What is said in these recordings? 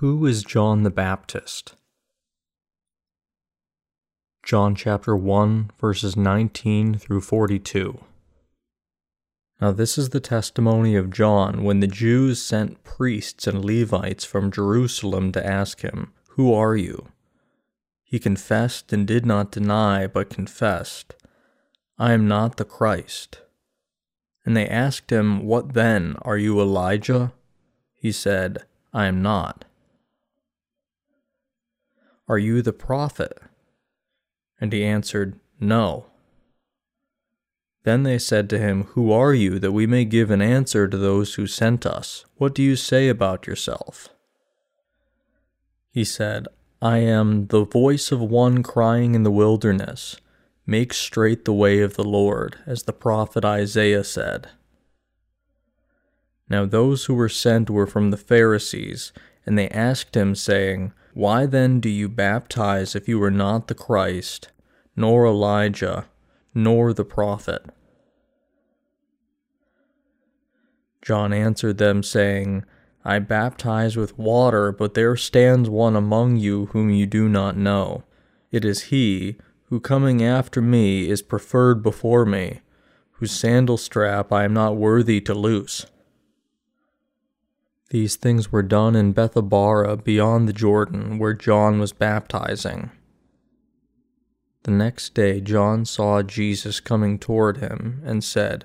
Who is John the Baptist? John chapter 1, verses 19 through 42. Now, this is the testimony of John when the Jews sent priests and Levites from Jerusalem to ask him, Who are you? He confessed and did not deny, but confessed, I am not the Christ. And they asked him, What then? Are you Elijah? He said, I am not. Are you the prophet? And he answered, No. Then they said to him, Who are you, that we may give an answer to those who sent us? What do you say about yourself? He said, I am the voice of one crying in the wilderness, Make straight the way of the Lord, as the prophet Isaiah said. Now those who were sent were from the Pharisees, and they asked him, saying, why then do you baptize if you are not the Christ, nor Elijah, nor the prophet? John answered them, saying, I baptize with water, but there stands one among you whom you do not know. It is he who coming after me is preferred before me, whose sandal strap I am not worthy to loose. These things were done in Bethabara beyond the Jordan, where John was baptizing. The next day John saw Jesus coming toward him, and said,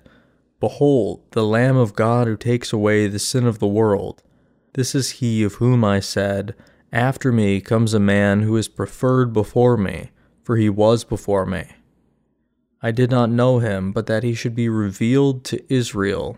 Behold, the Lamb of God who takes away the sin of the world. This is he of whom I said, After me comes a man who is preferred before me, for he was before me. I did not know him, but that he should be revealed to Israel.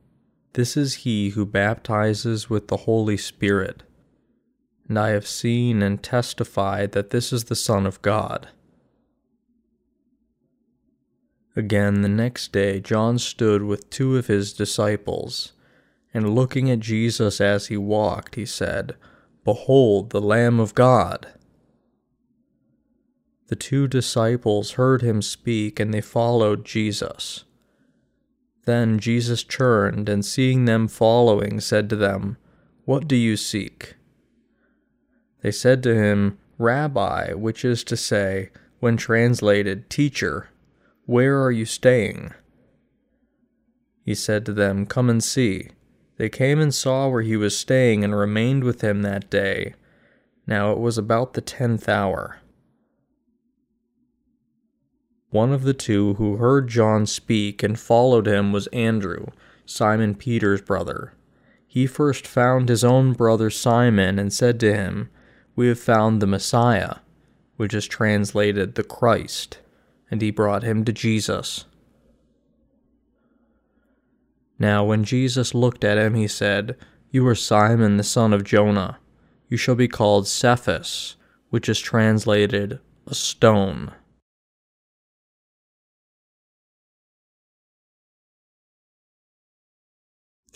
this is he who baptizes with the Holy Spirit. And I have seen and testified that this is the Son of God. Again, the next day, John stood with two of his disciples, and looking at Jesus as he walked, he said, Behold, the Lamb of God. The two disciples heard him speak, and they followed Jesus. Then Jesus turned, and seeing them following, said to them, What do you seek? They said to him, Rabbi, which is to say, when translated, Teacher, where are you staying? He said to them, Come and see. They came and saw where he was staying, and remained with him that day. Now it was about the tenth hour. One of the two who heard John speak and followed him was Andrew, Simon Peter's brother. He first found his own brother Simon and said to him, We have found the Messiah, which is translated the Christ, and he brought him to Jesus. Now, when Jesus looked at him, he said, You are Simon the son of Jonah. You shall be called Cephas, which is translated a stone.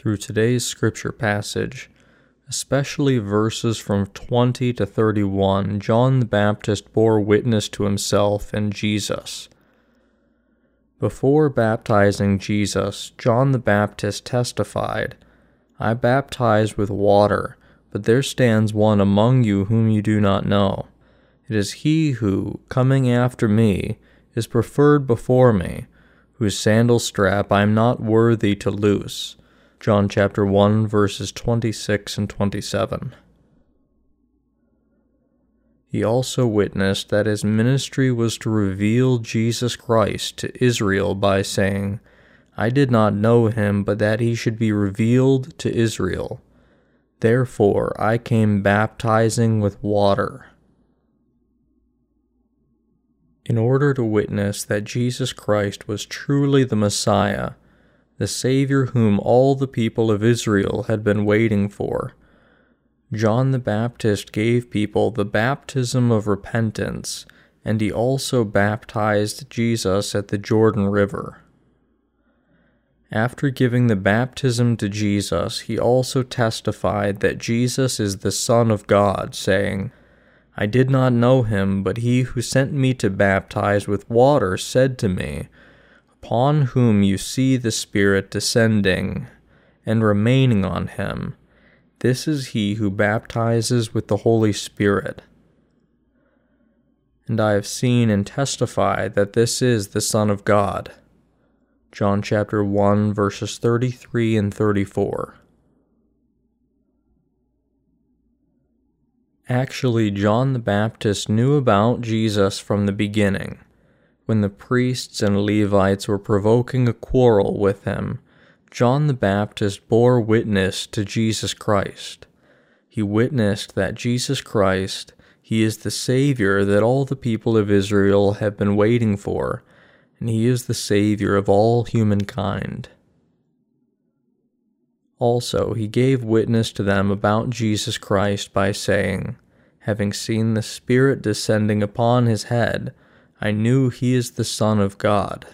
Through today's scripture passage, especially verses from 20 to 31, John the Baptist bore witness to himself and Jesus. Before baptizing Jesus, John the Baptist testified, I baptize with water, but there stands one among you whom you do not know. It is he who, coming after me, is preferred before me, whose sandal strap I am not worthy to loose. John chapter 1, verses 26 and 27. He also witnessed that his ministry was to reveal Jesus Christ to Israel by saying, I did not know him, but that he should be revealed to Israel. Therefore I came baptizing with water. In order to witness that Jesus Christ was truly the Messiah, the Savior whom all the people of Israel had been waiting for. John the Baptist gave people the baptism of repentance and he also baptized Jesus at the Jordan River. After giving the baptism to Jesus, he also testified that Jesus is the Son of God, saying, I did not know him, but he who sent me to baptize with water said to me, Upon whom you see the Spirit descending and remaining on him, this is he who baptizes with the Holy Spirit. And I have seen and testified that this is the Son of God. John chapter 1, verses 33 and 34. Actually, John the Baptist knew about Jesus from the beginning, when the priests and Levites were provoking a quarrel with him. John the Baptist bore witness to Jesus Christ. He witnessed that Jesus Christ, he is the Savior that all the people of Israel have been waiting for, and he is the Savior of all humankind. Also, he gave witness to them about Jesus Christ by saying, Having seen the Spirit descending upon his head, I knew he is the Son of God.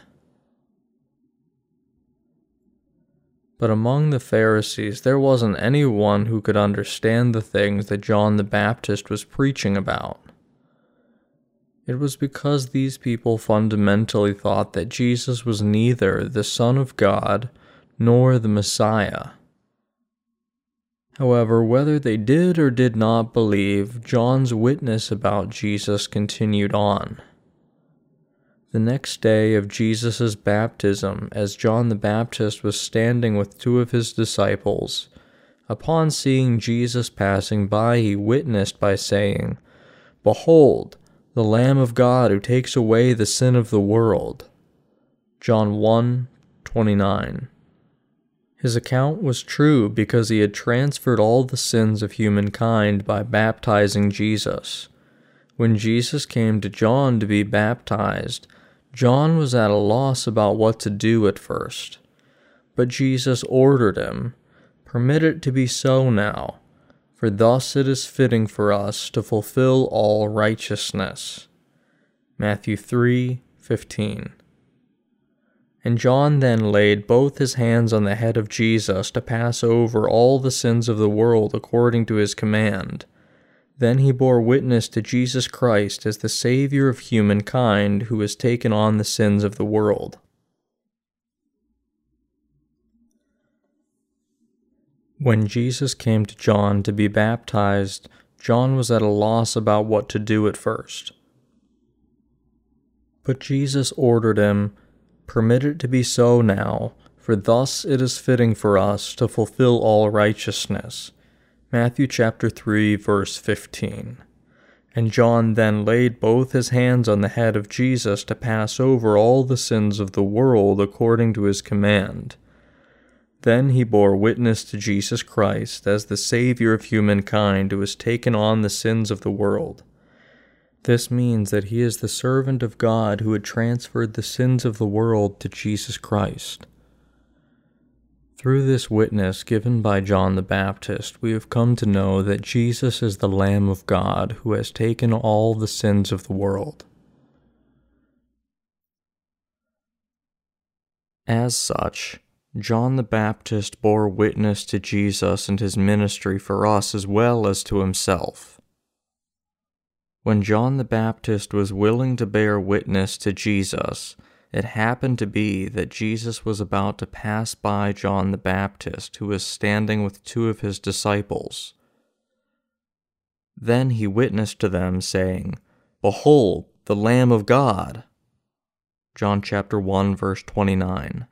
But among the Pharisees there wasn't anyone who could understand the things that John the Baptist was preaching about. It was because these people fundamentally thought that Jesus was neither the Son of God nor the Messiah. However, whether they did or did not believe, John's witness about Jesus continued on. The next day of Jesus' baptism, as John the Baptist was standing with two of his disciples, upon seeing Jesus passing by, he witnessed by saying, Behold, the Lamb of God who takes away the sin of the world. John 1 29. His account was true because he had transferred all the sins of humankind by baptizing Jesus. When Jesus came to John to be baptized, John was at a loss about what to do at first. But Jesus ordered him, Permit it to be so now, for thus it is fitting for us to fulfill all righteousness. Matthew 3:15 and John then laid both his hands on the head of Jesus to pass over all the sins of the world according to his command. Then he bore witness to Jesus Christ as the Savior of humankind who has taken on the sins of the world. When Jesus came to John to be baptized, John was at a loss about what to do at first. But Jesus ordered him, Permit it to be so now, for thus it is fitting for us to fulfill all righteousness. Matthew chapter 3 verse 15. And John then laid both his hands on the head of Jesus to pass over all the sins of the world according to his command. Then he bore witness to Jesus Christ as the Savior of humankind who has taken on the sins of the world. This means that he is the servant of God who had transferred the sins of the world to Jesus Christ. Through this witness given by John the Baptist, we have come to know that Jesus is the Lamb of God who has taken all the sins of the world. As such, John the Baptist bore witness to Jesus and his ministry for us as well as to himself. When John the Baptist was willing to bear witness to Jesus, it happened to be that Jesus was about to pass by John the Baptist, who was standing with two of his disciples. Then he witnessed to them, saying, Behold, the Lamb of God. John chapter 1, verse 29.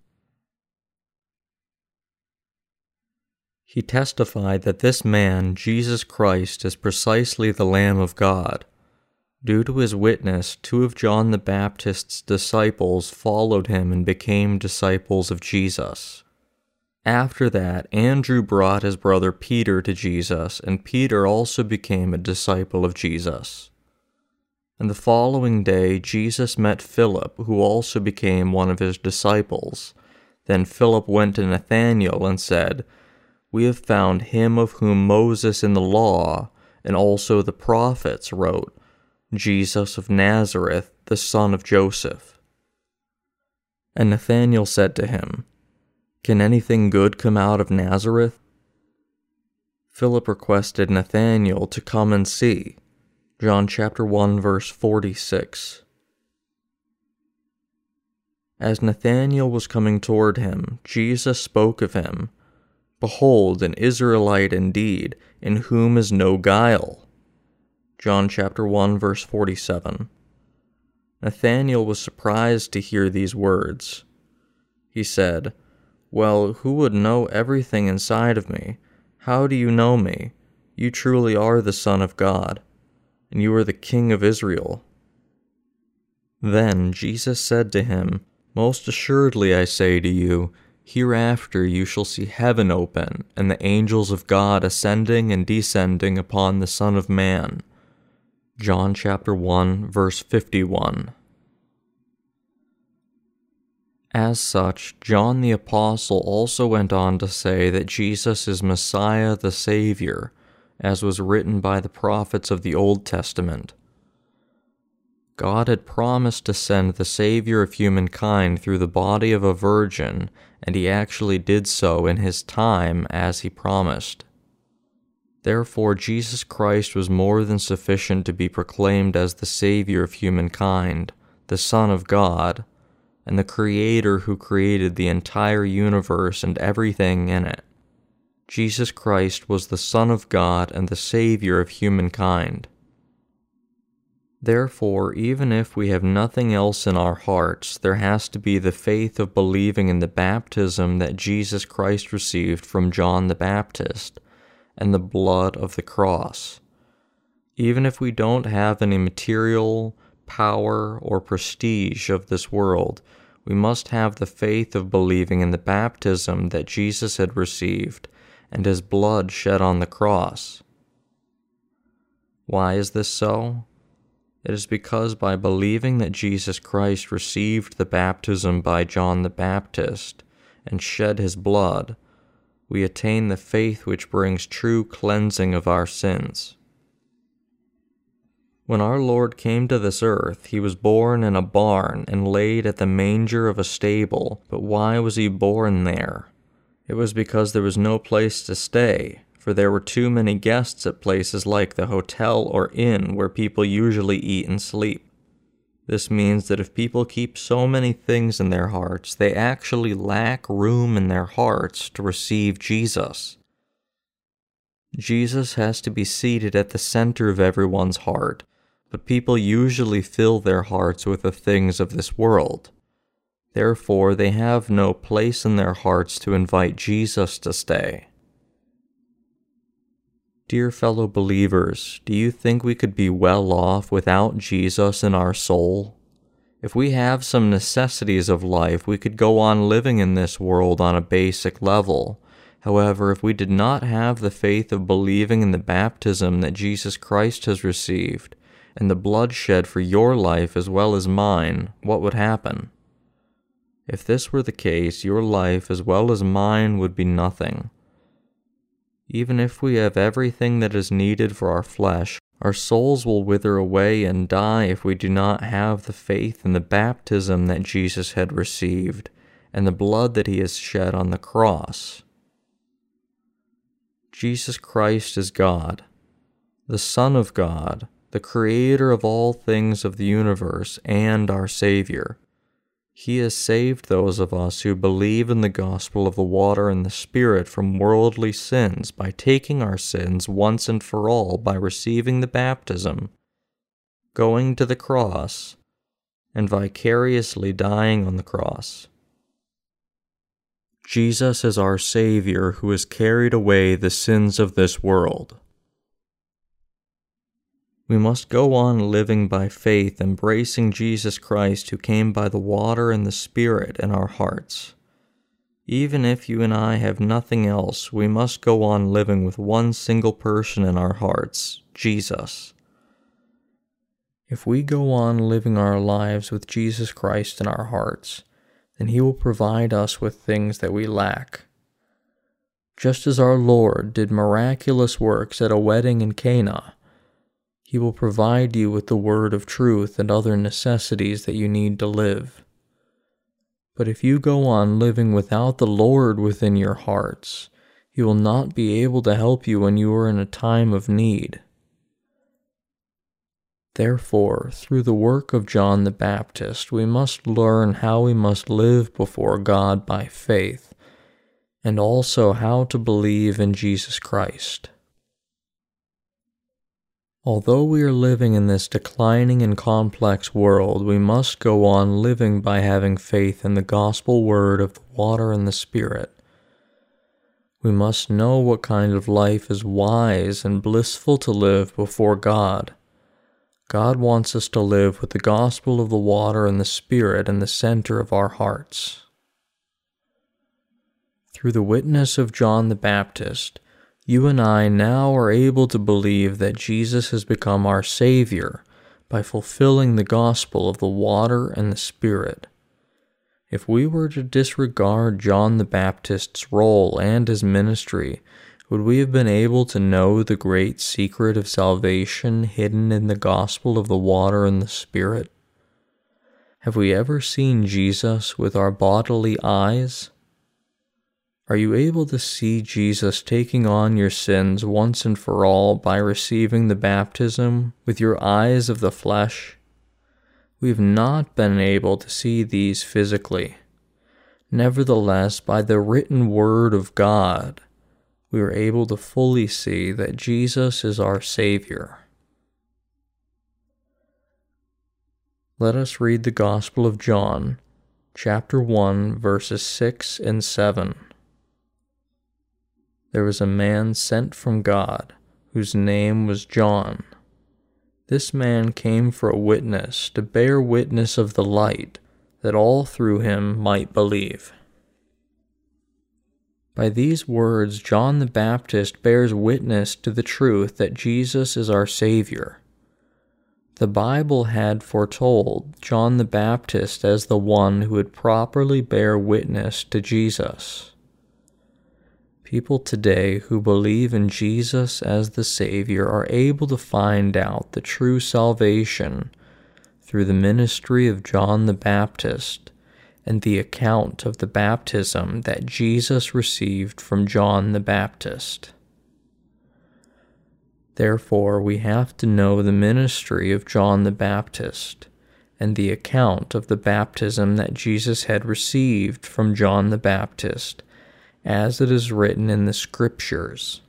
He testified that this man, Jesus Christ, is precisely the Lamb of God Due to his witness, two of John the Baptist's disciples followed him and became disciples of Jesus. After that, Andrew brought his brother Peter to Jesus, and Peter also became a disciple of Jesus. And the following day, Jesus met Philip, who also became one of his disciples. Then Philip went to Nathanael and said, We have found him of whom Moses in the law and also the prophets wrote Jesus of Nazareth, the son of Joseph. And Nathanael said to him, Can anything good come out of Nazareth? Philip requested Nathanael to come and see. John chapter 1 verse 46. As Nathanael was coming toward him, Jesus spoke of him, Behold, an Israelite indeed, in whom is no guile. John chapter 1 verse 47. Nathanael was surprised to hear these words. He said, Well, who would know everything inside of me? How do you know me? You truly are the Son of God, and you are the King of Israel. Then Jesus said to him, Most assuredly I say to you, Hereafter you shall see heaven open, and the angels of God ascending and descending upon the Son of Man. John chapter 1, verse 51. As such, John the Apostle also went on to say that Jesus is Messiah the Savior, as was written by the prophets of the Old Testament. God had promised to send the Savior of humankind through the body of a virgin, and he actually did so in his time as he promised. Therefore, Jesus Christ was more than sufficient to be proclaimed as the Savior of humankind, the Son of God, and the Creator who created the entire universe and everything in it. Jesus Christ was the Son of God and the Savior of humankind. Therefore, even if we have nothing else in our hearts, there has to be the faith of believing in the baptism that Jesus Christ received from John the Baptist and the blood of the cross. Even if we don't have any material, power, or prestige of this world, we must have the faith of believing in the baptism that Jesus had received and his blood shed on the cross. Why is this so? It is because by believing that Jesus Christ received the baptism by John the Baptist and shed his blood, we attain the faith which brings true cleansing of our sins. When our Lord came to this earth, he was born in a barn and laid at the manger of a stable. But why was he born there? It was because there was no place to stay, for there were too many guests at places like the hotel or inn where people usually eat and sleep. This means that if people keep so many things in their hearts, they actually lack room in their hearts to receive Jesus. Jesus has to be seated at the center of everyone's heart, but people usually fill their hearts with the things of this world. Therefore, they have no place in their hearts to invite Jesus to stay. Dear fellow believers, do you think we could be well off without Jesus in our soul? If we have some necessities of life, we could go on living in this world on a basic level. However, if we did not have the faith of believing in the baptism that Jesus Christ has received, and the blood shed for your life as well as mine, what would happen? If this were the case, your life as well as mine would be nothing. Even if we have everything that is needed for our flesh, our souls will wither away and die if we do not have the faith in the baptism that Jesus had received and the blood that he has shed on the cross. Jesus Christ is God, the Son of God, the Creator of all things of the universe, and our Savior. He has saved those of us who believe in the gospel of the water and the Spirit from worldly sins by taking our sins once and for all by receiving the baptism, going to the cross, and vicariously dying on the cross. Jesus is our Savior who has carried away the sins of this world. We must go on living by faith, embracing Jesus Christ who came by the water and the Spirit in our hearts. Even if you and I have nothing else, we must go on living with one single person in our hearts, Jesus. If we go on living our lives with Jesus Christ in our hearts, then He will provide us with things that we lack. Just as our Lord did miraculous works at a wedding in Cana, He will provide you with the word of truth and other necessities that you need to live. But if you go on living without the Lord within your hearts, He will not be able to help you when you are in a time of need. Therefore, through the work of John the Baptist, we must learn how we must live before God by faith, and also how to believe in Jesus Christ. Although we are living in this declining and complex world, we must go on living by having faith in the gospel word of the water and the Spirit. We must know what kind of life is wise and blissful to live before God. God wants us to live with the gospel of the water and the Spirit in the center of our hearts. Through the witness of John the Baptist, you and I now are able to believe that Jesus has become our Savior by fulfilling the gospel of the water and the Spirit. If we were to disregard John the Baptist's role and his ministry, would we have been able to know the great secret of salvation hidden in the gospel of the water and the Spirit? Have we ever seen Jesus with our bodily eyes? Are you able to see Jesus taking on your sins once and for all by receiving the baptism with your eyes of the flesh? We have not been able to see these physically. Nevertheless, by the written word of God, we are able to fully see that Jesus is our Savior. Let us read the Gospel of John, chapter 1, verses 6 and 7 there was a man sent from God, whose name was John. This man came for a witness, to bear witness of the light, that all through him might believe. By these words, John the Baptist bears witness to the truth that Jesus is our Savior. The Bible had foretold John the Baptist as the one who would properly bear witness to Jesus. People today who believe in Jesus as the Savior are able to find out the true salvation through the ministry of John the Baptist and the account of the baptism that Jesus received from John the Baptist. Therefore, we have to know the ministry of John the Baptist and the account of the baptism that Jesus had received from John the Baptist as it is written in the Scriptures.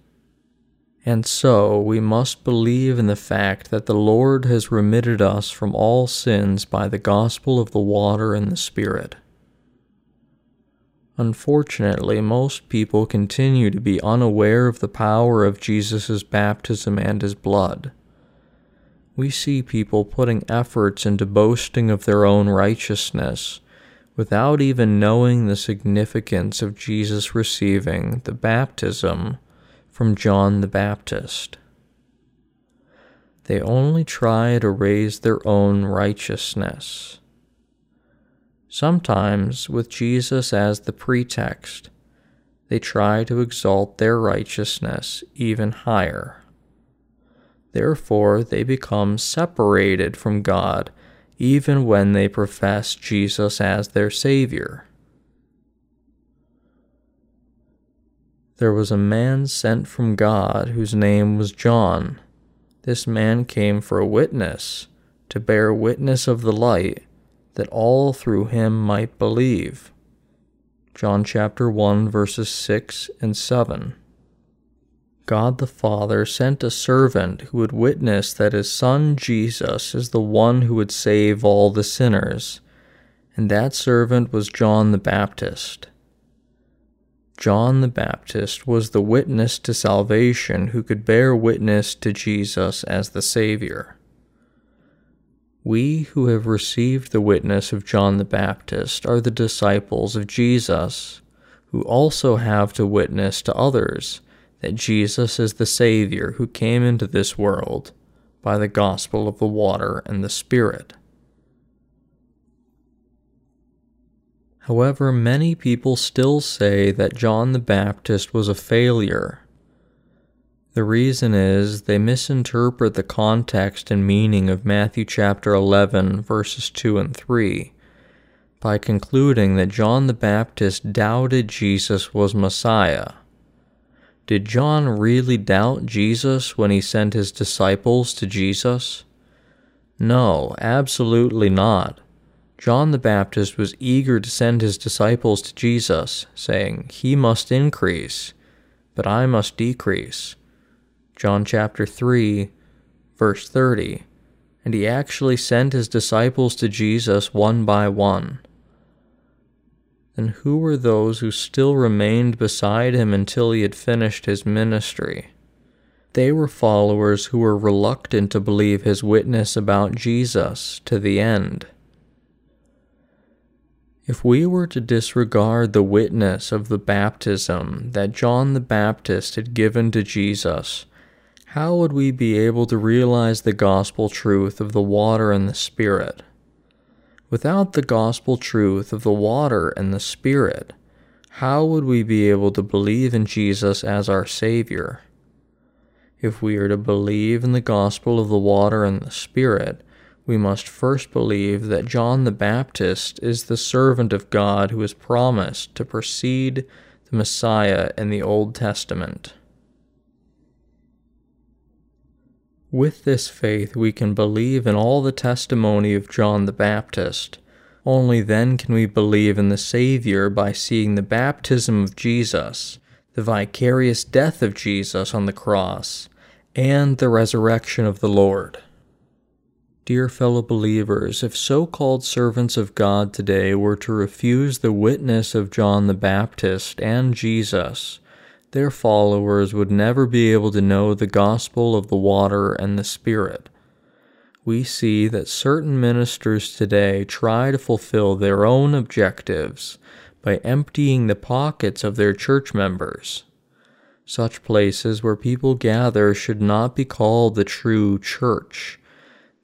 And so we must believe in the fact that the Lord has remitted us from all sins by the gospel of the water and the Spirit. Unfortunately, most people continue to be unaware of the power of Jesus' baptism and his blood. We see people putting efforts into boasting of their own righteousness without even knowing the significance of Jesus receiving the baptism from John the Baptist. They only try to raise their own righteousness. Sometimes, with Jesus as the pretext, they try to exalt their righteousness even higher. Therefore, they become separated from God even when they profess Jesus as their Savior. There was a man sent from God whose name was John. This man came for a witness, to bear witness of the light, that all through him might believe. John chapter 1 verses 6 and 7. God the Father sent a servant who would witness that his Son Jesus is the one who would save all the sinners, and that servant was John the Baptist. John the Baptist was the witness to salvation who could bear witness to Jesus as the Savior. We who have received the witness of John the Baptist are the disciples of Jesus, who also have to witness to others that Jesus is the Savior who came into this world by the gospel of the water and the Spirit. However, many people still say that John the Baptist was a failure. The reason is they misinterpret the context and meaning of Matthew chapter 11, verses 2 and 3, by concluding that John the Baptist doubted Jesus was Messiah. Did John really doubt Jesus when he sent his disciples to Jesus? No, absolutely not. John the Baptist was eager to send his disciples to Jesus, saying, He must increase, but I must decrease. John chapter 3, verse 30. And he actually sent his disciples to Jesus one by one. Then who were those who still remained beside him until he had finished his ministry? They were followers who were reluctant to believe his witness about Jesus to the end. If we were to disregard the witness of the baptism that John the Baptist had given to Jesus, how would we be able to realize the gospel truth of the water and the Spirit? Without the gospel truth of the water and the Spirit, how would we be able to believe in Jesus as our Savior? If we are to believe in the gospel of the water and the Spirit, we must first believe that John the Baptist is the servant of God who is promised to precede the Messiah in the Old Testament. With this faith, we can believe in all the testimony of John the Baptist. Only then can we believe in the Savior by seeing the baptism of Jesus, the vicarious death of Jesus on the cross, and the resurrection of the Lord. Dear fellow believers, if so called servants of God today were to refuse the witness of John the Baptist and Jesus, their followers would never be able to know the gospel of the water and the Spirit. We see that certain ministers today try to fulfill their own objectives by emptying the pockets of their church members. Such places where people gather should not be called the true church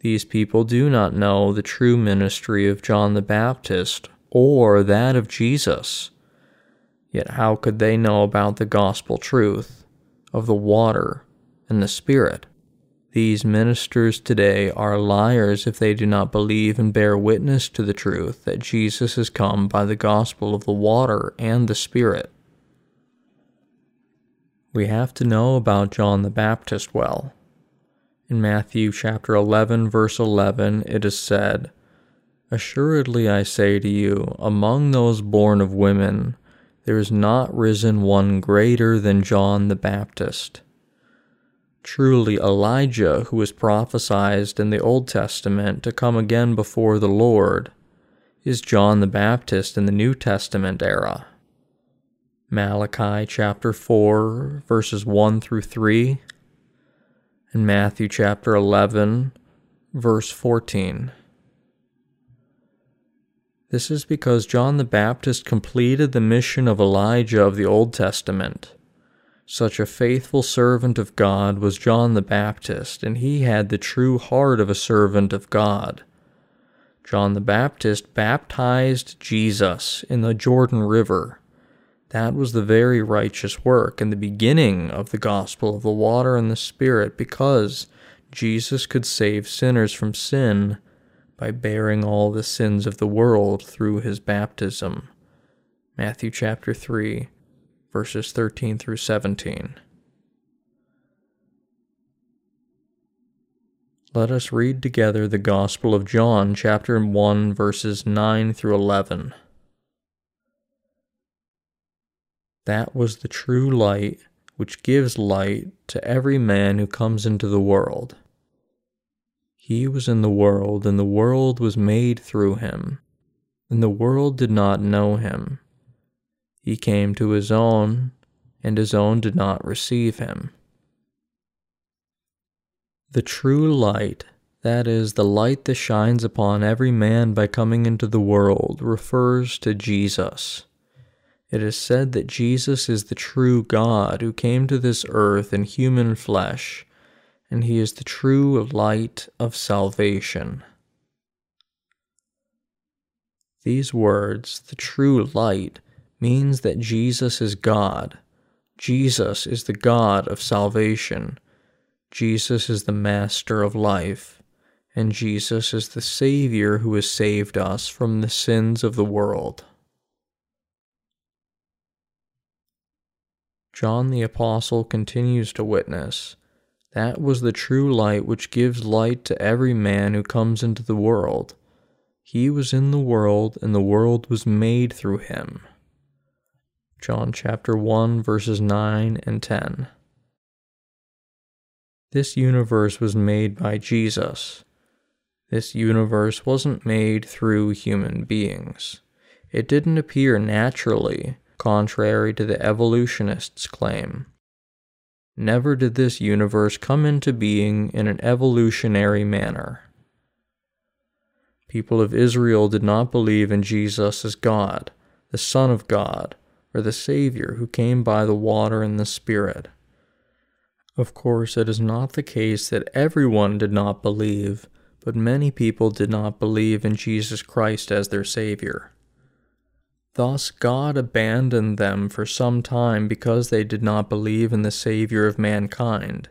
these people do not know the true ministry of John the Baptist or that of Jesus. Yet how could they know about the gospel truth of the water and the Spirit? These ministers today are liars if they do not believe and bear witness to the truth that Jesus has come by the gospel of the water and the Spirit. We have to know about John the Baptist well. In Matthew chapter 11, verse 11, it is said, Assuredly I say to you, among those born of women, there is not risen one greater than John the Baptist. Truly, Elijah, who was prophesied in the Old Testament to come again before the Lord, is John the Baptist in the New Testament era. Malachi chapter 4, verses 1 through 3 and Matthew chapter 11, verse 14. This is because John the Baptist completed the mission of Elijah of the Old Testament. Such a faithful servant of God was John the Baptist, and he had the true heart of a servant of God. John the Baptist baptized Jesus in the Jordan River that was the very righteous work and the beginning of the gospel of the water and the Spirit because Jesus could save sinners from sin by bearing all the sins of the world through his baptism. Matthew chapter 3, verses 13 through 17. Let us read together the Gospel of John, chapter 1, verses 9 through 11. That was the true light which gives light to every man who comes into the world. He was in the world, and the world was made through him, and the world did not know him. He came to his own, and his own did not receive him. The true light, that is, the light that shines upon every man by coming into the world, refers to Jesus. It is said that Jesus is the true God who came to this earth in human flesh, and he is the true light of salvation. These words, the true light, means that Jesus is God, Jesus is the God of salvation. Jesus is the Master of life. And Jesus is the Savior who has saved us from the sins of the world. John the Apostle continues to witness that was the true light which gives light to every man who comes into the world. He was in the world, and the world was made through him. John chapter 1, verses 9 and 10. This universe was made by Jesus. This universe wasn't made through human beings. It didn't appear naturally, contrary to the evolutionists' claim. Never did this universe come into being in an evolutionary manner. People of Israel did not believe in Jesus as God, the Son of God, or the Savior who came by the water and the Spirit. Of course, it is not the case that everyone did not believe, but many people did not believe in Jesus Christ as their Savior. Thus God abandoned them for some time because they did not believe in the Savior of mankind,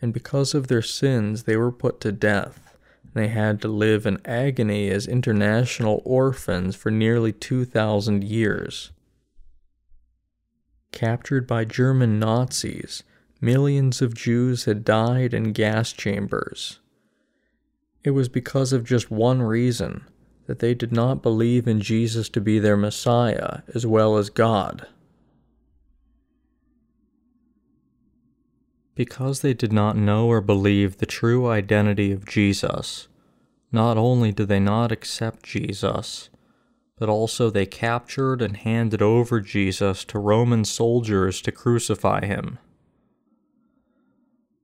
and because of their sins they were put to death. They had to live in agony as international orphans for nearly 2,000 years. Captured by German Nazis, millions of Jews had died in gas chambers. It was because of just one reason that they did not believe in Jesus to be their Messiah as well as God. Because they did not know or believe the true identity of Jesus, not only did they not accept Jesus, but also they captured and handed over Jesus to Roman soldiers to crucify him.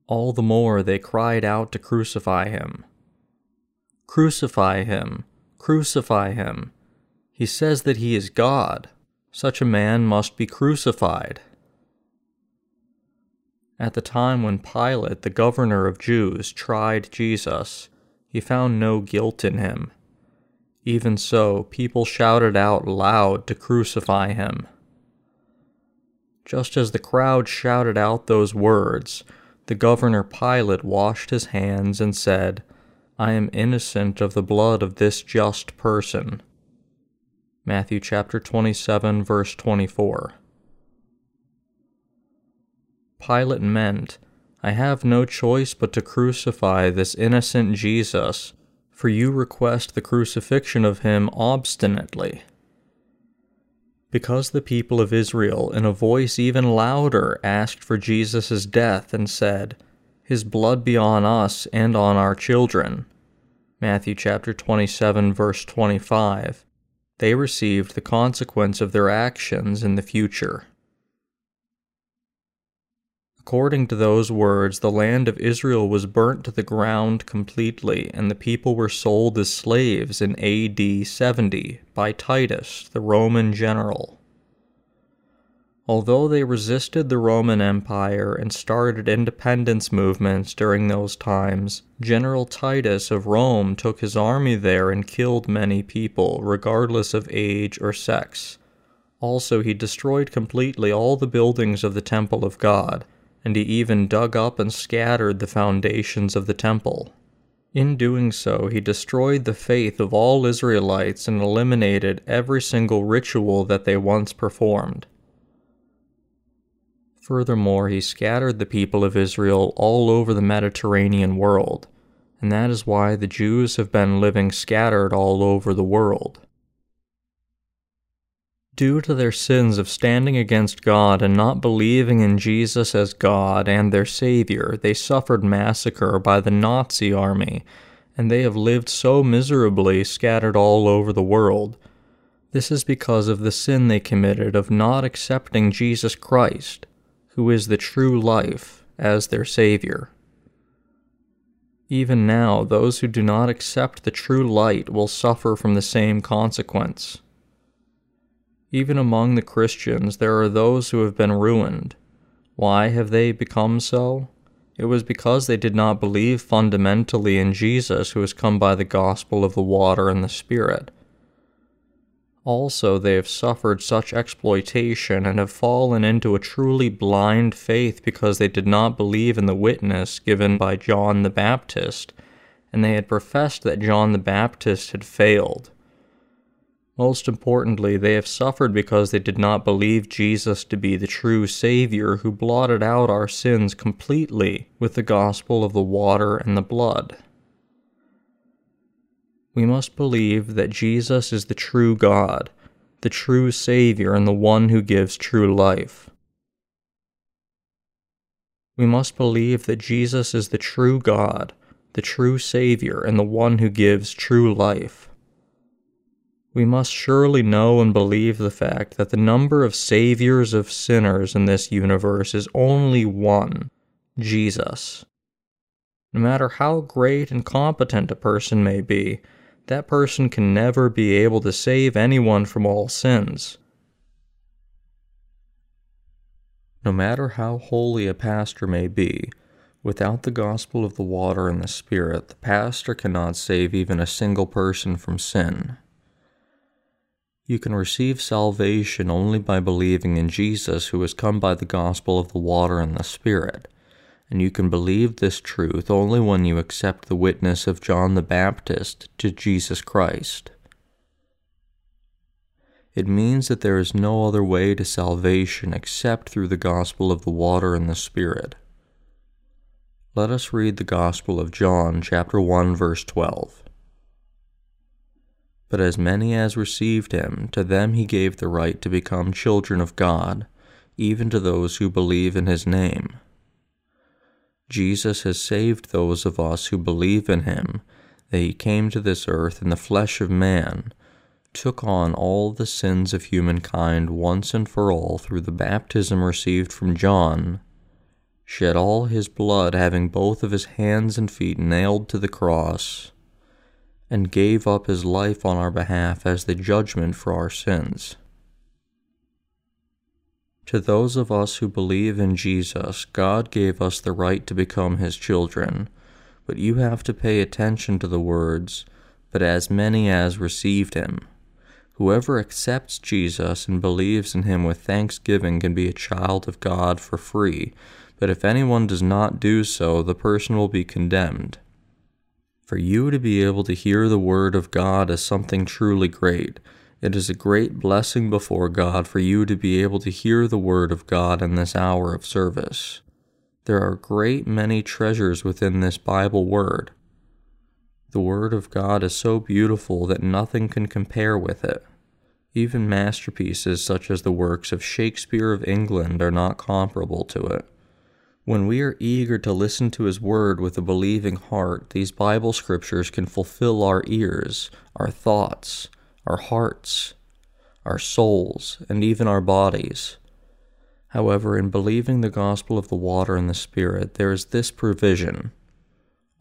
All the more they cried out to crucify him. Crucify him! Crucify him. He says that he is God. Such a man must be crucified. At the time when Pilate, the governor of Jews, tried Jesus, he found no guilt in him. Even so, people shouted out loud to crucify him. Just as the crowd shouted out those words, the governor Pilate washed his hands and said, I am innocent of the blood of this just person. Matthew chapter 27, verse 24. Pilate meant, I have no choice but to crucify this innocent Jesus, for you request the crucifixion of him obstinately. Because the people of Israel, in a voice even louder, asked for Jesus' death and said, his blood be on us and on our children. Matthew chapter 27 verse 25. They received the consequence of their actions in the future. According to those words, the land of Israel was burnt to the ground completely, and the people were sold as slaves in AD 70 by Titus, the Roman general. Although they resisted the Roman Empire and started independence movements during those times, General Titus of Rome took his army there and killed many people, regardless of age or sex. Also, he destroyed completely all the buildings of the Temple of God, and he even dug up and scattered the foundations of the temple. In doing so, he destroyed the faith of all Israelites and eliminated every single ritual that they once performed. Furthermore, he scattered the people of Israel all over the Mediterranean world, and that is why the Jews have been living scattered all over the world. Due to their sins of standing against God and not believing in Jesus as God and their Savior, they suffered massacre by the Nazi army, and they have lived so miserably scattered all over the world. This is because of the sin they committed of not accepting Jesus Christ who is the true life, as their Savior. Even now, those who do not accept the true light will suffer from the same consequence. Even among the Christians, there are those who have been ruined. Why have they become so? It was because they did not believe fundamentally in Jesus, who has come by the gospel of the water and the Spirit. Also, they have suffered such exploitation and have fallen into a truly blind faith because they did not believe in the witness given by John the Baptist, and they had professed that John the Baptist had failed. Most importantly, they have suffered because they did not believe Jesus to be the true Savior who blotted out our sins completely with the gospel of the water and the blood we must believe that Jesus is the true God, the true Savior, and the one who gives true life. We must believe that Jesus is the true God, the true Savior, and the one who gives true life. We must surely know and believe the fact that the number of Saviors of sinners in this universe is only one Jesus. No matter how great and competent a person may be, that person can never be able to save anyone from all sins. No matter how holy a pastor may be, without the gospel of the water and the Spirit, the pastor cannot save even a single person from sin. You can receive salvation only by believing in Jesus, who has come by the gospel of the water and the Spirit and you can believe this truth only when you accept the witness of John the Baptist to Jesus Christ. It means that there is no other way to salvation except through the gospel of the water and the Spirit. Let us read the Gospel of John, chapter 1, verse 12. But as many as received him, to them he gave the right to become children of God, even to those who believe in his name Jesus has saved those of us who believe in him, that he came to this earth in the flesh of man, took on all the sins of humankind once and for all through the baptism received from John, shed all his blood, having both of his hands and feet nailed to the cross, and gave up his life on our behalf as the judgment for our sins. To those of us who believe in Jesus, God gave us the right to become His children, but you have to pay attention to the words, but as many as received Him. Whoever accepts Jesus and believes in Him with thanksgiving can be a child of God for free, but if anyone does not do so, the person will be condemned. For you to be able to hear the word of God is something truly great. It is a great blessing before God for you to be able to hear the word of God in this hour of service. There are great many treasures within this Bible word. The word of God is so beautiful that nothing can compare with it. Even masterpieces such as the works of Shakespeare of England are not comparable to it. When we are eager to listen to His Word with a believing heart, these Bible scriptures can fulfill our ears, our thoughts, our hearts, our souls, and even our bodies. However, in believing the gospel of the water and the Spirit, there is this provision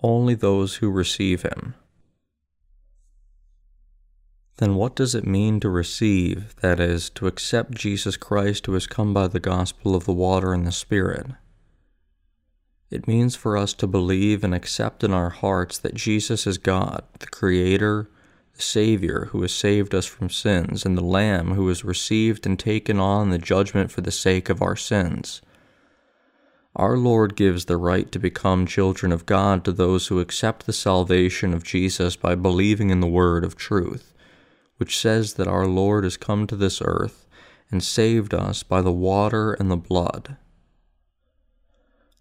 only those who receive Him. Then what does it mean to receive, that is, to accept Jesus Christ who has come by the gospel of the water and the Spirit? It means for us to believe and accept in our hearts that Jesus is God, the Creator, Savior who has saved us from sins, and the Lamb who has received and taken on the judgment for the sake of our sins. Our Lord gives the right to become children of God to those who accept the salvation of Jesus by believing in the word of truth, which says that our Lord has come to this earth and saved us by the water and the blood.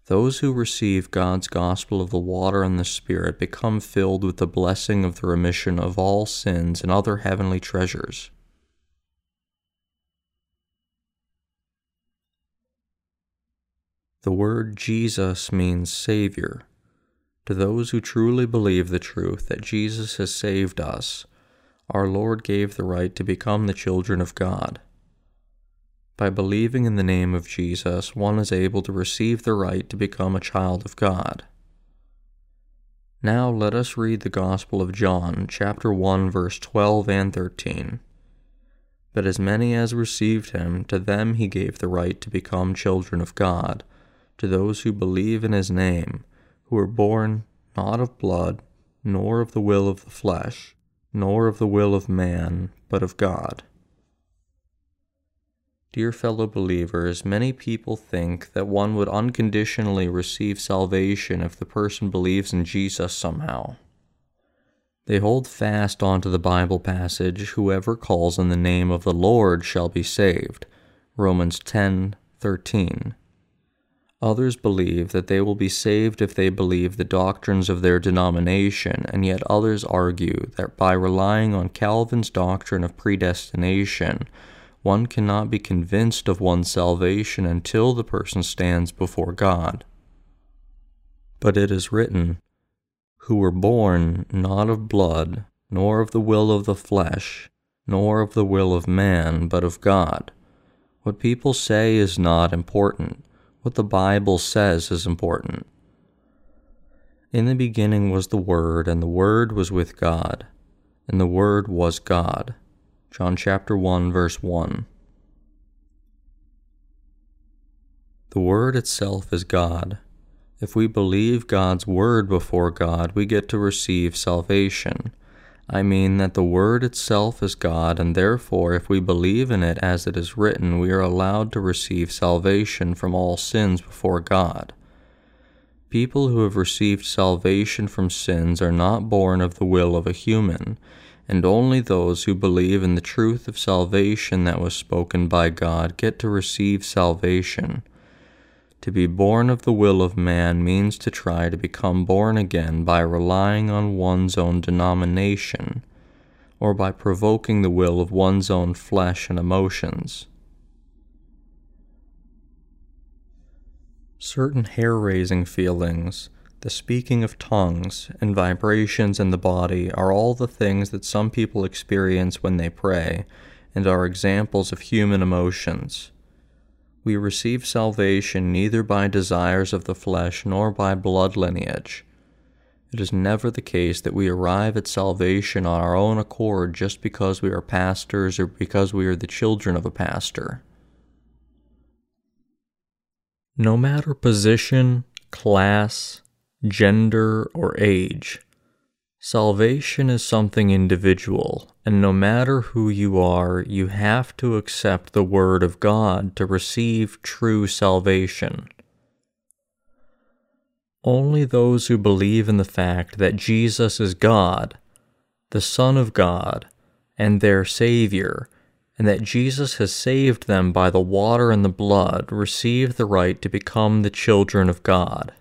Those who receive God's gospel of the water and the Spirit become filled with the blessing of the remission of all sins and other heavenly treasures. The word Jesus means Savior. To those who truly believe the truth that Jesus has saved us, our Lord gave the right to become the children of God. By believing in the name of Jesus, one is able to receive the right to become a child of God. Now let us read the Gospel of John, chapter 1, verse 12 and 13. But as many as received him, to them he gave the right to become children of God, to those who believe in his name, who were born not of blood, nor of the will of the flesh, nor of the will of man, but of God. Dear fellow believers, many people think that one would unconditionally receive salvation if the person believes in Jesus somehow. They hold fast onto the Bible passage, whoever calls on the name of the Lord shall be saved. Romans 10:13. Others believe that they will be saved if they believe the doctrines of their denomination, and yet others argue that by relying on Calvin's doctrine of predestination, one cannot be convinced of one's salvation until the person stands before God. But it is written, Who were born not of blood, nor of the will of the flesh, nor of the will of man, but of God. What people say is not important what the Bible says is important. In the beginning was the Word, and the Word was with God, and the Word was God. John chapter 1, verse 1. The Word itself is God. If we believe God's Word before God, we get to receive salvation. I mean that the Word itself is God, and therefore, if we believe in it as it is written, we are allowed to receive salvation from all sins before God. People who have received salvation from sins are not born of the will of a human, and only those who believe in the truth of salvation that was spoken by God get to receive salvation. To be born of the will of man means to try to become born again by relying on one's own denomination, or by provoking the will of one's own flesh and emotions. Certain hair raising feelings, the speaking of tongues, and vibrations in the body are all the things that some people experience when they pray, and are examples of human emotions. We receive salvation neither by desires of the flesh nor by blood lineage. It is never the case that we arrive at salvation on our own accord just because we are pastors or because we are the children of a pastor. No matter position, class, gender, or age, Salvation is something individual, and no matter who you are, you have to accept the Word of God to receive true salvation. Only those who believe in the fact that Jesus is God, the Son of God, and their Savior, and that Jesus has saved them by the water and the blood, receive the right to become the children of God.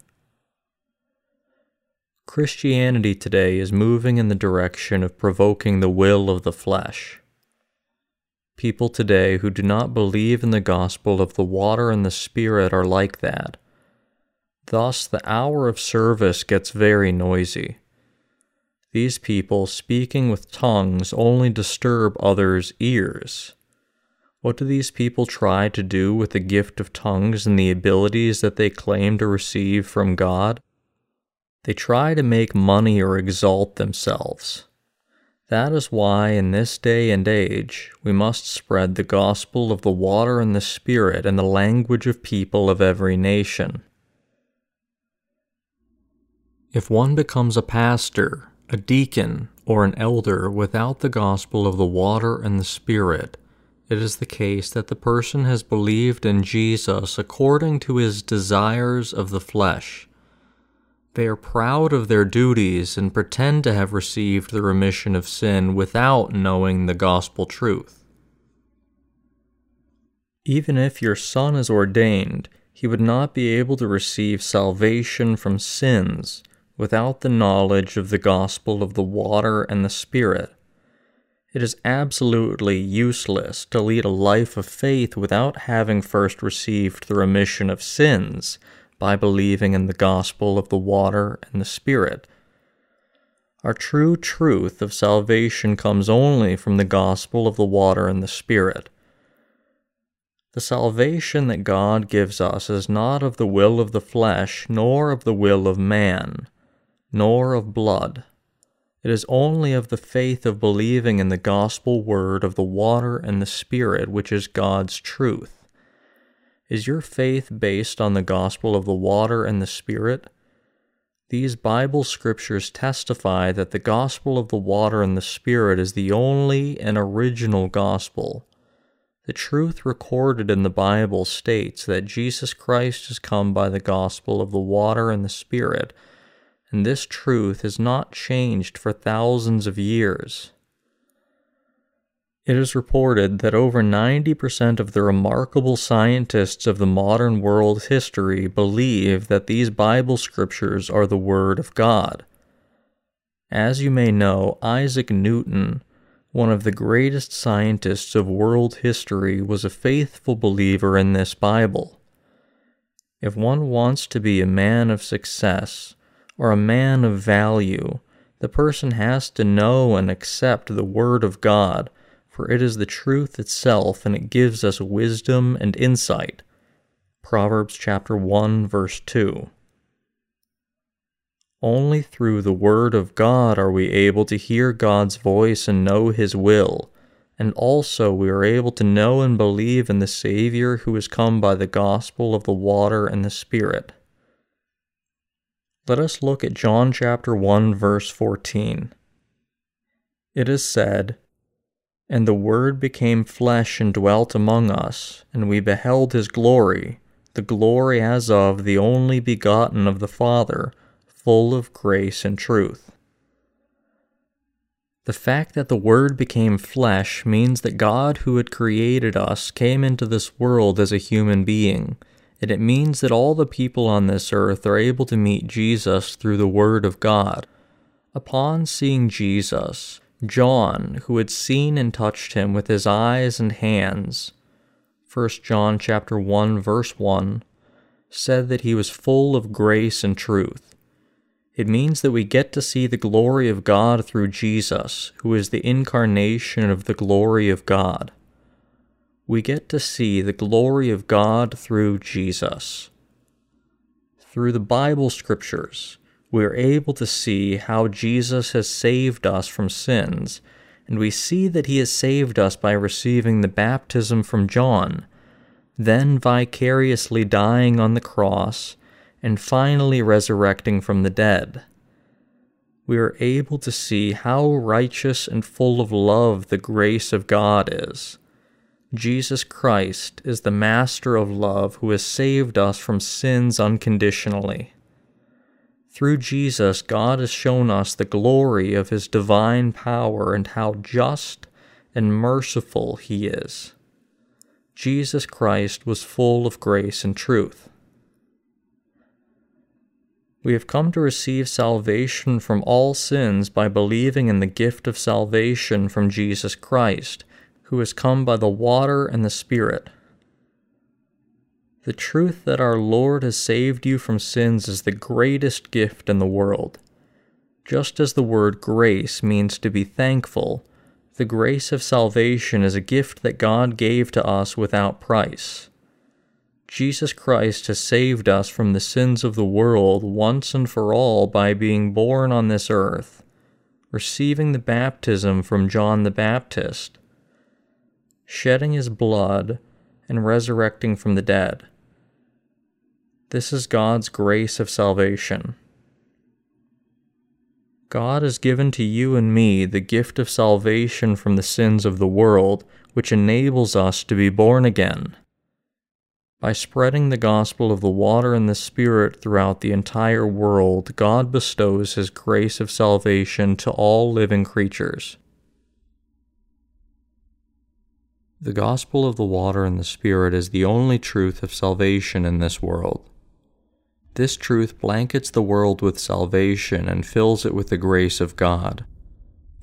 Christianity today is moving in the direction of provoking the will of the flesh. People today who do not believe in the gospel of the water and the Spirit are like that. Thus, the hour of service gets very noisy. These people speaking with tongues only disturb others' ears. What do these people try to do with the gift of tongues and the abilities that they claim to receive from God? They try to make money or exalt themselves. That is why, in this day and age, we must spread the gospel of the water and the Spirit in the language of people of every nation. If one becomes a pastor, a deacon, or an elder without the gospel of the water and the Spirit, it is the case that the person has believed in Jesus according to his desires of the flesh they are proud of their duties and pretend to have received the remission of sin without knowing the gospel truth. Even if your son is ordained, he would not be able to receive salvation from sins without the knowledge of the gospel of the water and the Spirit. It is absolutely useless to lead a life of faith without having first received the remission of sins by believing in the gospel of the water and the Spirit. Our true truth of salvation comes only from the gospel of the water and the Spirit. The salvation that God gives us is not of the will of the flesh, nor of the will of man, nor of blood. It is only of the faith of believing in the gospel word of the water and the Spirit, which is God's truth. Is your faith based on the gospel of the water and the Spirit? These Bible scriptures testify that the gospel of the water and the Spirit is the only and original gospel. The truth recorded in the Bible states that Jesus Christ has come by the gospel of the water and the Spirit, and this truth has not changed for thousands of years. It is reported that over 90% of the remarkable scientists of the modern world's history believe that these Bible scriptures are the Word of God. As you may know, Isaac Newton, one of the greatest scientists of world history, was a faithful believer in this Bible. If one wants to be a man of success or a man of value, the person has to know and accept the Word of God for it is the truth itself, and it gives us wisdom and insight. Proverbs chapter 1 verse 2. Only through the Word of God are we able to hear God's voice and know His will, and also we are able to know and believe in the Savior who has come by the gospel of the water and the Spirit. Let us look at John chapter 1 verse 14. It is said, and the Word became flesh and dwelt among us, and we beheld his glory, the glory as of the only begotten of the Father, full of grace and truth. The fact that the Word became flesh means that God, who had created us, came into this world as a human being, and it means that all the people on this earth are able to meet Jesus through the Word of God. Upon seeing Jesus, John, who had seen and touched him with his eyes and hands, 1 John chapter 1 verse 1, said that he was full of grace and truth. It means that we get to see the glory of God through Jesus, who is the incarnation of the glory of God. We get to see the glory of God through Jesus. Through the Bible scriptures, we are able to see how Jesus has saved us from sins, and we see that he has saved us by receiving the baptism from John, then vicariously dying on the cross, and finally resurrecting from the dead. We are able to see how righteous and full of love the grace of God is. Jesus Christ is the Master of love who has saved us from sins unconditionally. Through Jesus, God has shown us the glory of His divine power and how just and merciful He is. Jesus Christ was full of grace and truth. We have come to receive salvation from all sins by believing in the gift of salvation from Jesus Christ, who has come by the water and the Spirit. The truth that our Lord has saved you from sins is the greatest gift in the world. Just as the word grace means to be thankful, the grace of salvation is a gift that God gave to us without price. Jesus Christ has saved us from the sins of the world once and for all by being born on this earth, receiving the baptism from John the Baptist, shedding his blood, and resurrecting from the dead. This is God's grace of salvation. God has given to you and me the gift of salvation from the sins of the world, which enables us to be born again. By spreading the gospel of the water and the Spirit throughout the entire world, God bestows His grace of salvation to all living creatures. The gospel of the water and the Spirit is the only truth of salvation in this world. This truth blankets the world with salvation and fills it with the grace of God.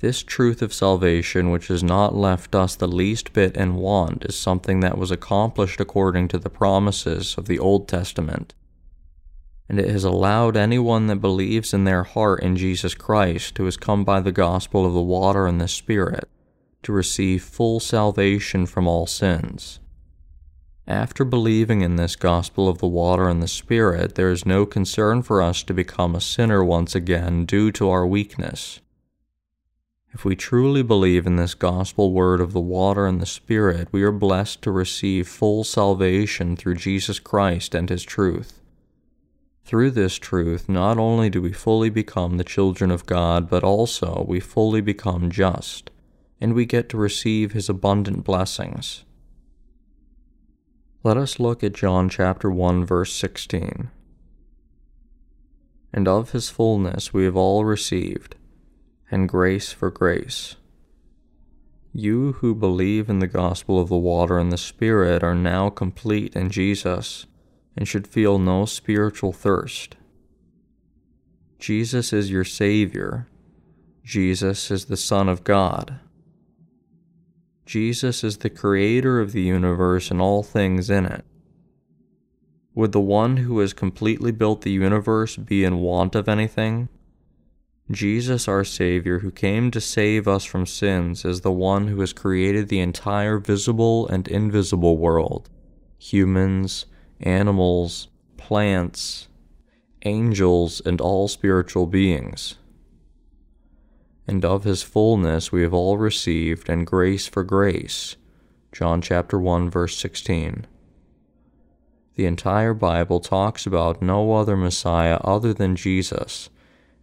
This truth of salvation, which has not left us the least bit in want, is something that was accomplished according to the promises of the Old Testament. And it has allowed anyone that believes in their heart in Jesus Christ, who has come by the gospel of the water and the Spirit, to receive full salvation from all sins. After believing in this gospel of the water and the Spirit, there is no concern for us to become a sinner once again due to our weakness. If we truly believe in this gospel word of the water and the Spirit, we are blessed to receive full salvation through Jesus Christ and His truth. Through this truth, not only do we fully become the children of God, but also we fully become just, and we get to receive His abundant blessings. Let us look at John chapter 1 verse 16. And of his fullness we have all received, and grace for grace. You who believe in the gospel of the water and the Spirit are now complete in Jesus and should feel no spiritual thirst. Jesus is your Savior. Jesus is the Son of God. Jesus is the creator of the universe and all things in it. Would the one who has completely built the universe be in want of anything? Jesus, our Savior, who came to save us from sins, is the one who has created the entire visible and invisible world humans, animals, plants, angels, and all spiritual beings and of his fullness we have all received, and grace for grace. John chapter 1 verse 16. The entire Bible talks about no other Messiah other than Jesus.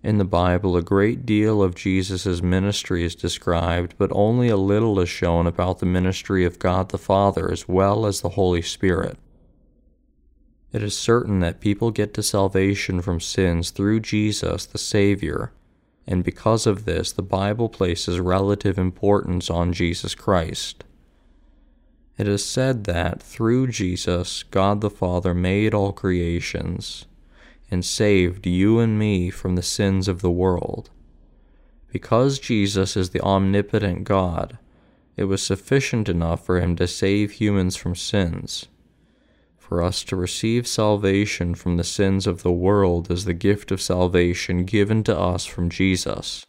In the Bible, a great deal of Jesus' ministry is described, but only a little is shown about the ministry of God the Father as well as the Holy Spirit. It is certain that people get to salvation from sins through Jesus, the Savior, and because of this, the Bible places relative importance on Jesus Christ. It is said that through Jesus, God the Father made all creations and saved you and me from the sins of the world. Because Jesus is the omnipotent God, it was sufficient enough for him to save humans from sins for us to receive salvation from the sins of the world as the gift of salvation given to us from Jesus.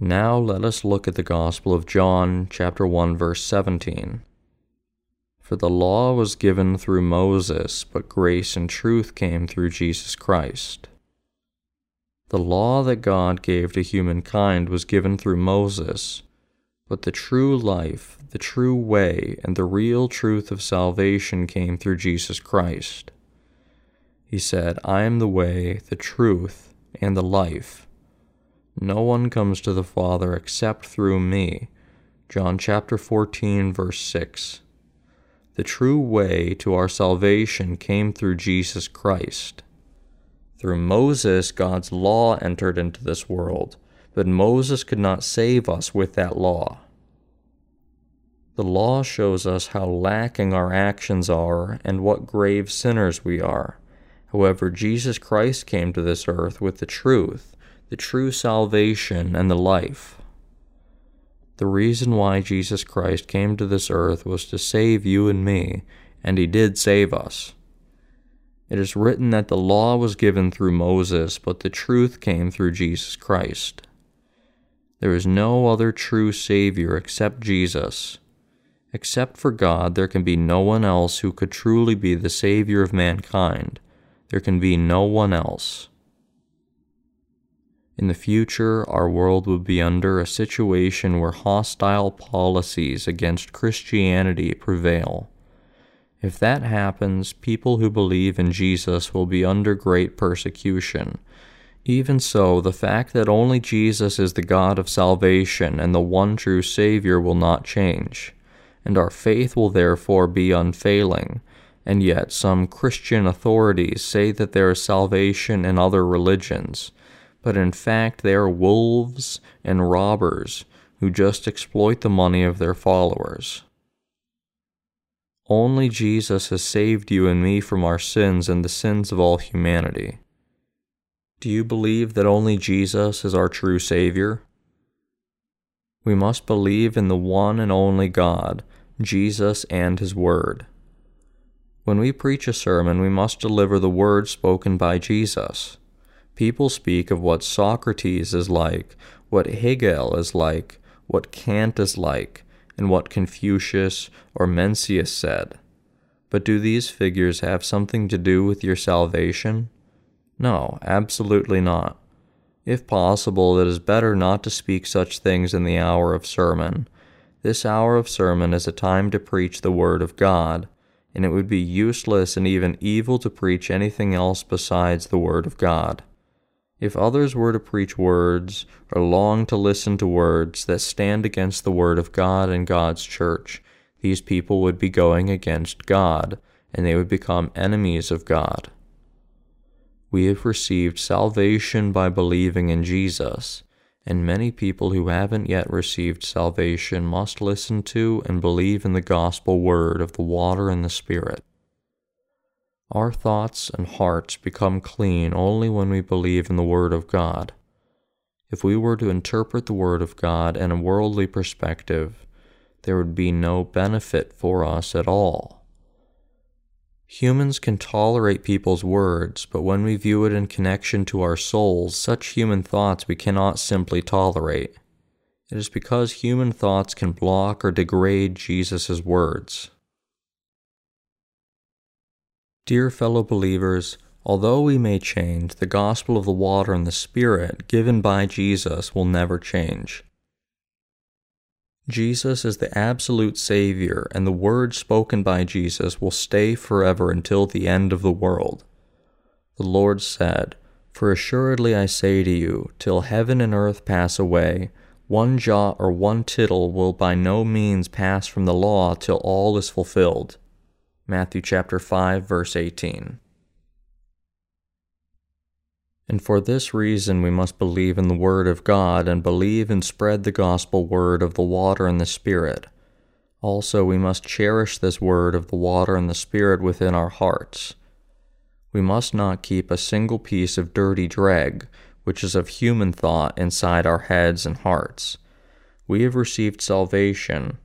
Now let us look at the Gospel of John, chapter 1, verse 17. For the law was given through Moses, but grace and truth came through Jesus Christ. The law that God gave to humankind was given through Moses, but the true life, the true way, and the real truth of salvation came through Jesus Christ. He said, I am the way, the truth, and the life. No one comes to the Father except through me. John chapter 14, verse 6. The true way to our salvation came through Jesus Christ. Through Moses, God's law entered into this world but Moses could not save us with that law. The law shows us how lacking our actions are and what grave sinners we are. However, Jesus Christ came to this earth with the truth, the true salvation, and the life. The reason why Jesus Christ came to this earth was to save you and me, and he did save us. It is written that the law was given through Moses, but the truth came through Jesus Christ. There is no other true Savior except Jesus. Except for God, there can be no one else who could truly be the Savior of mankind. There can be no one else. In the future, our world will be under a situation where hostile policies against Christianity prevail. If that happens, people who believe in Jesus will be under great persecution even so, the fact that only Jesus is the God of salvation and the one true Savior will not change, and our faith will therefore be unfailing. And yet, some Christian authorities say that there is salvation in other religions, but in fact they are wolves and robbers who just exploit the money of their followers. Only Jesus has saved you and me from our sins and the sins of all humanity. Do you believe that only Jesus is our true Savior? We must believe in the one and only God, Jesus and His Word. When we preach a sermon, we must deliver the word spoken by Jesus. People speak of what Socrates is like, what Hegel is like, what Kant is like, and what Confucius or Mencius said. But do these figures have something to do with your salvation? No, absolutely not. If possible, it is better not to speak such things in the hour of sermon. This hour of sermon is a time to preach the Word of God, and it would be useless and even evil to preach anything else besides the Word of God. If others were to preach words, or long to listen to words that stand against the Word of God and God's church, these people would be going against God, and they would become enemies of God. We have received salvation by believing in Jesus, and many people who haven't yet received salvation must listen to and believe in the gospel word of the water and the Spirit. Our thoughts and hearts become clean only when we believe in the Word of God. If we were to interpret the Word of God in a worldly perspective, there would be no benefit for us at all. Humans can tolerate people's words, but when we view it in connection to our souls, such human thoughts we cannot simply tolerate. It is because human thoughts can block or degrade Jesus' words. Dear fellow believers, although we may change, the gospel of the water and the Spirit given by Jesus will never change. Jesus is the absolute Savior, and the words spoken by Jesus will stay forever until the end of the world. The Lord said, For assuredly I say to you, till heaven and earth pass away, one jot or one tittle will by no means pass from the law till all is fulfilled. Matthew chapter 5 verse 18. And for this reason we must believe in the Word of God and believe and spread the gospel word of the water and the Spirit. Also, we must cherish this word of the water and the Spirit within our hearts. We must not keep a single piece of dirty dreg, which is of human thought, inside our heads and hearts. We have received salvation,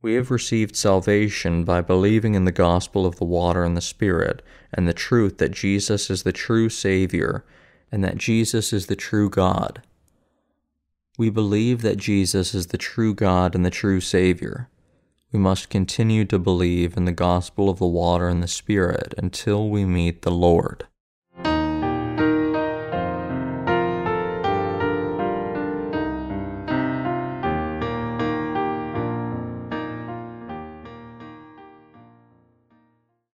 we have received salvation by believing in the gospel of the water and the Spirit, and the truth that Jesus is the true Savior, and that Jesus is the true God. We believe that Jesus is the true God and the true Savior. We must continue to believe in the gospel of the water and the Spirit until we meet the Lord.